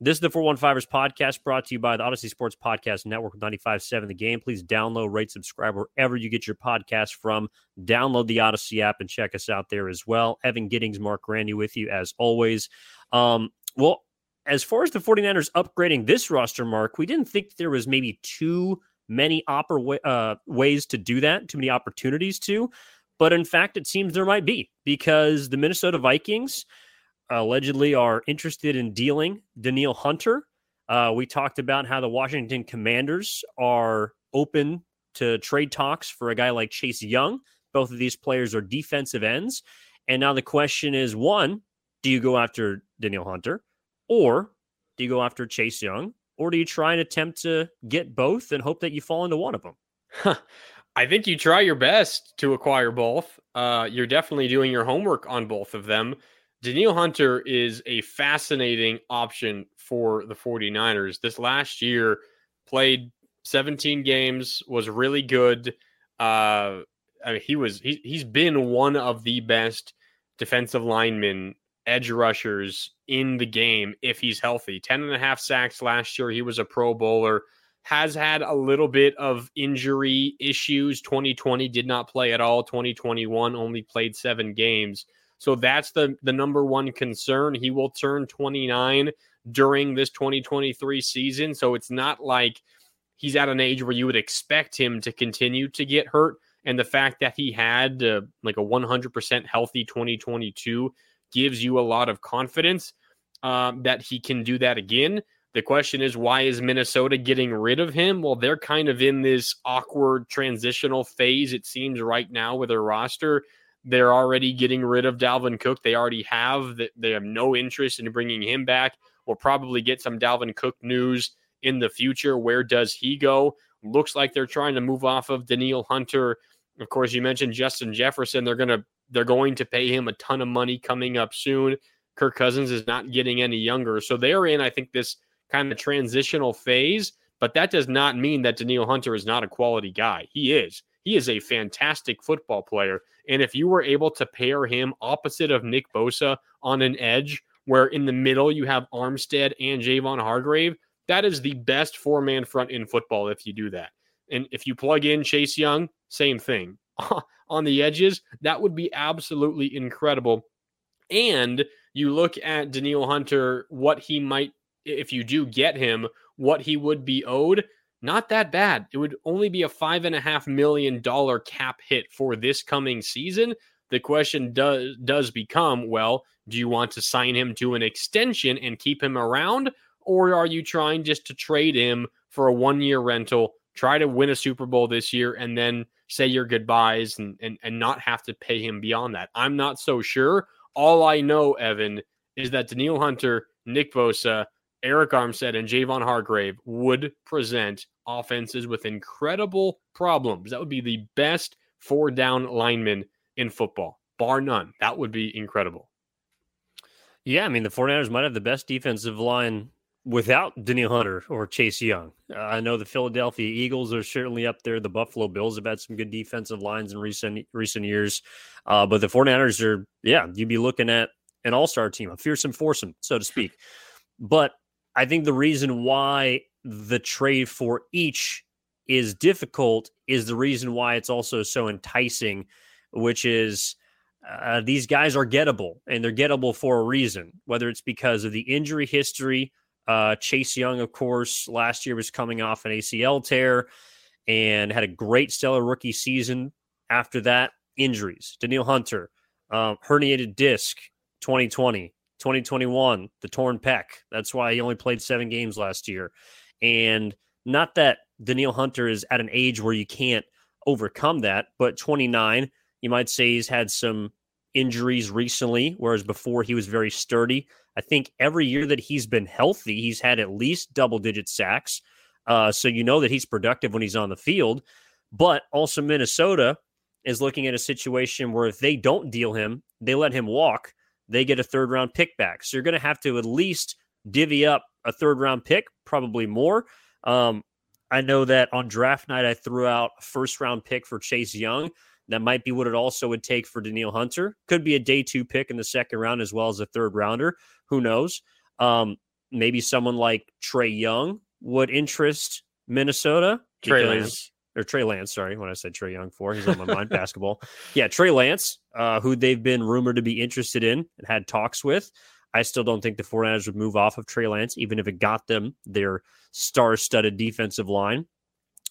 This is the 415ers podcast brought to you by the Audacy Sports Podcast Network 95.7 The Game. Please download, rate, subscribe wherever you get your podcast from. Download the Audacy app and check us out there as well. Evan Giddings, Marc Grandi with you as always. Um, well, as far as the 49ers upgrading this roster, Marc, we didn't think there was maybe too many oper- uh, ways to do that, too many opportunities to. But in fact, it seems there might be because the Minnesota Vikings – allegedly are interested in dealing Danielle Hunter. Uh, we talked about how the Washington Commanders are open to trade talks for a guy like Chase Young. Both of these players are defensive ends. And now the question is one, do you go after Danielle Hunter or do you go after Chase Young or do you try and attempt to get both and hope that you fall into one of them? I think you try your best to acquire both. Uh, you're definitely doing your homework on both of them. Danielle Hunter is a fascinating option for the 49ers. This last year, played 17 games, was really good. Uh, I mean, he was he, he's been one of the best defensive linemen, edge rushers in the game if he's healthy. 10 and a half sacks last year. He was a pro bowler. Has had a little bit of injury issues. 2020 did not play at all. 2021 only played seven games. So that's the the number one concern. He will turn 29 during this 2023 season, so it's not like he's at an age where you would expect him to continue to get hurt. And the fact that he had uh, like a 100% healthy 2022 gives you a lot of confidence um, that he can do that again. The question is, why is Minnesota getting rid of him? Well, they're kind of in this awkward transitional phase, it seems, right now with their roster. They're already getting rid of Dalvin Cook. They already have that. They have no interest in bringing him back. We'll probably get some Dalvin Cook news in the future. Where does he go? Looks like they're trying to move off of Danielle Hunter. Of course, you mentioned Justin Jefferson. They're gonna they're going to pay him a ton of money coming up soon. Kirk Cousins is not getting any younger, so they're in. I think this kind of transitional phase. But that does not mean that Danielle Hunter is not a quality guy. He is. He is a fantastic football player. And if you were able to pair him opposite of Nick Bosa on an edge, where in the middle you have Armstead and Javon Hargrave, that is the best four man front in football if you do that. And if you plug in Chase Young, same thing. on the edges, that would be absolutely incredible. And you look at Danielle Hunter, what he might, if you do get him, what he would be owed not that bad. It would only be a five and a half million dollar cap hit for this coming season. The question does does become, well, do you want to sign him to an extension and keep him around, or are you trying just to trade him for a one year rental, try to win a Super Bowl this year, and then say your goodbyes and, and and not have to pay him beyond that? I'm not so sure. All I know, Evan, is that Danielle Hunter, Nick Bosa, Arik Armstead and Javon Hargrave would present offenses with incredible problems. That would be the best four down lineman in football, bar none. That would be incredible. Yeah, I mean, the 49ers might have the best defensive line without Danielle Hunter or Chase Young. Uh, I know the Philadelphia Eagles are certainly up there. The Buffalo Bills have had some good defensive lines in recent recent years. Uh, but the 49ers are, yeah, you'd be looking at an all star team, a fearsome foursome, so to speak. But I think the reason why the trade for each is difficult is the reason why it's also so enticing, which is uh, these guys are gettable and they're gettable for a reason, whether it's because of the injury history. Uh, Chase Young, of course, last year was coming off an ACL tear and had a great stellar rookie season. After that, injuries. Danielle Hunter, uh, herniated disc, 2020. 2021, the torn pec. That's why he only played seven games last year. And not that Danielle Hunter is at an age where you can't overcome that, but 29, you might say he's had some injuries recently, whereas before he was very sturdy. I think every year that he's been healthy, he's had at least double digit sacks. Uh, so you know that he's productive when he's on the field. But also, Minnesota is looking at a situation where if they don't deal him, they let him walk, they get a third round pick back. So you're going to have to at least divvy up a third round pick, probably more. Um, I know that on draft night, I threw out a first round pick for Chase Young. That might be what it also would take for Danielle Hunter. Could be a day two pick in the second round as well as a third rounder. Who knows? Um, maybe someone like Trae Young would interest Minnesota. Trey Lance. Or Trey Lance, sorry, when I said Trae Young for, he's on my mind, basketball. Yeah, Trey Lance, uh, who they've been rumored to be interested in and had talks with. I still don't think the 49ers would move off of Trey Lance, even if it got them their star studded defensive line.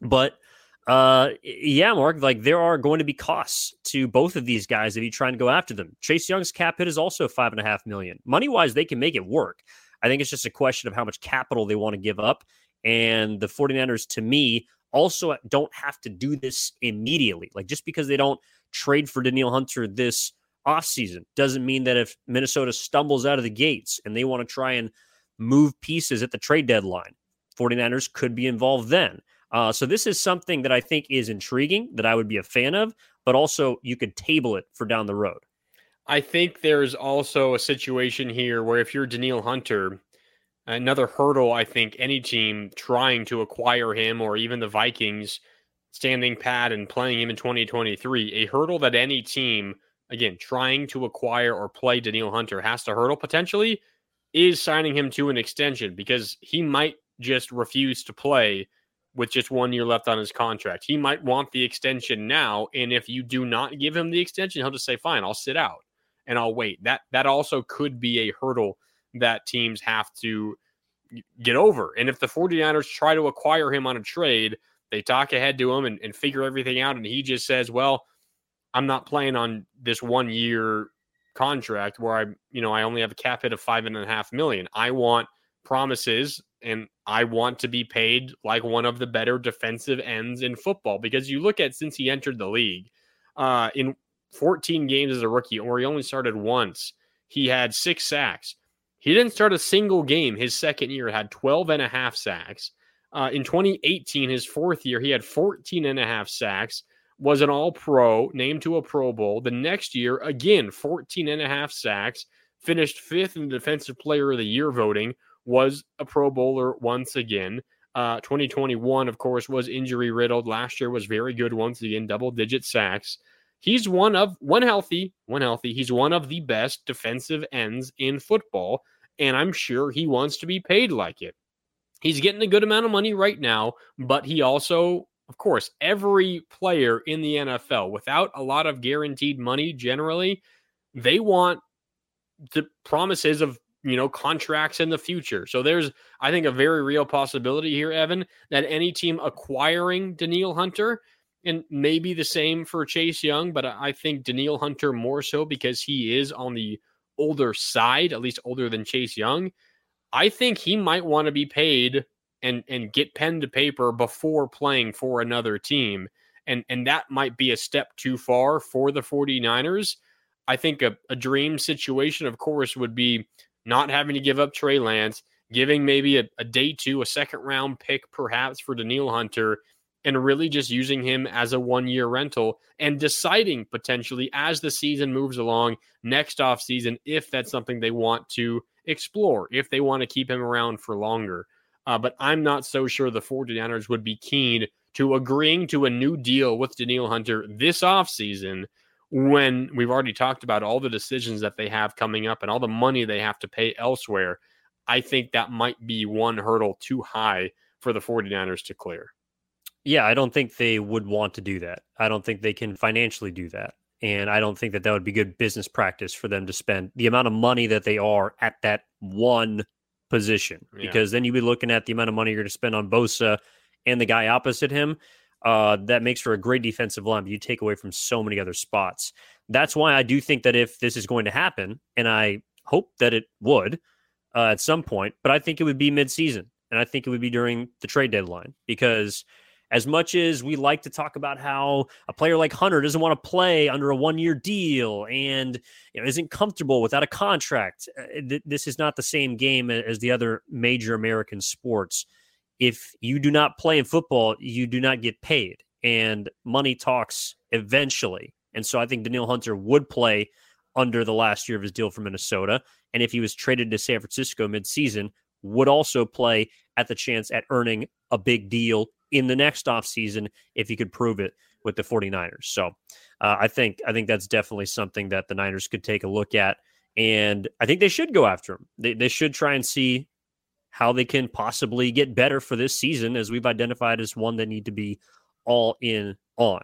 But uh, yeah, Marc, like there are going to be costs to both of these guys if you try and go after them. Chase Young's cap hit is also five and a half million. Money wise, they can make it work. I think it's just a question of how much capital they want to give up. And the 49ers, to me, also don't have to do this immediately. Like just because they don't trade for Danielle Hunter this offseason doesn't mean that if Minnesota stumbles out of the gates and they want to try and move pieces at the trade deadline, 49ers could be involved then. Uh, so this is something that I think is intriguing that I would be a fan of, but also you could table it for down the road. I think there's also a situation here where if you're Danielle Hunter, another hurdle I think any team trying to acquire him or even the Vikings standing pat and playing him in 2023, a hurdle that any team again trying to acquire or play Danielle Hunter has to hurdle potentially is signing him to an extension because he might just refuse to play with just one year left on his contract. He might want the extension now, and if you do not give him the extension, he'll just say, "Fine, I'll sit out and I'll wait." That that also could be a hurdle that teams have to get over. And if the 49ers try to acquire him on a trade, they talk ahead to him and, and figure everything out, and he just says, "Well, I'm not playing on this one year contract where I, you know, I only have a cap hit of five and a half million. I want promises and I want to be paid like one of the better defensive ends in football because you look at since he entered the league uh, in 14 games as a rookie, where he only started once, he had six sacks. He didn't start a single game his second year, had 12 and a half sacks. Uh, in 2018, his fourth year, he had 14 and a half sacks, was an all pro, named to a Pro Bowl. The next year, again, 14 and a half sacks, finished fifth in the Defensive Player of the Year voting, was a Pro Bowler once again. Uh, 2021, of course, was injury riddled. Last year was very good once again, double digit sacks. He's one of one healthy, one healthy. He's one of the best defensive ends in football, and I'm sure he wants to be paid like it. He's getting a good amount of money right now, but he also, of course, every player in the NFL without a lot of guaranteed money generally, they want the promises of you know, contracts in the future. So there's, I think, a very real possibility here, Evan, that any team acquiring Danielle Hunter, and maybe the same for Chase Young, but I think Danielle Hunter more so because he is on the older side, at least older than Chase Young. I think he might want to be paid and and get pen to paper before playing for another team. And and that might be a step too far for the 49ers. I think a, a dream situation, of course, would be not having to give up Trey Lance, giving maybe a, a day two, a second round pick perhaps for Danielle Hunter, and really just using him as a one year rental and deciding potentially as the season moves along next off season if that's something they want to explore, if they want to keep him around for longer. Uh, but I'm not so sure the 49ers would be keen to agreeing to a new deal with Danielle Hunter this offseason when we've already talked about all the decisions that they have coming up and all the money they have to pay elsewhere, I think that might be one hurdle too high for the 49ers to clear. Yeah, I don't think they would want to do that. I don't think they can financially do that. And I don't think that that would be good business practice for them to spend the amount of money that they are at that one position. Yeah. Because then you'd be looking at the amount of money you're going to spend on Bosa and the guy opposite him uh, that makes for a great defensive line, but you take away from so many other spots. That's why I do think that if this is going to happen, and I hope that it would uh, at some point, but I think it would be midseason, and I think it would be during the trade deadline because as much as we like to talk about how a player like Hunter doesn't want to play under a one year deal and you know, isn't comfortable without a contract, uh, th- this is not the same game as the other major American sports. If you do not play in football, you do not get paid, and money talks eventually. And so I think Danielle Hunter would play under the last year of his deal for Minnesota. And if he was traded to San Francisco midseason, would also play at the chance at earning a big deal in the next offseason if he could prove it with the 49ers. So uh, I think I think that's definitely something that the Niners could take a look at. And I think they should go after him. They, they should try and see how they can possibly get better for this season, as we've identified as one that need to be all in on.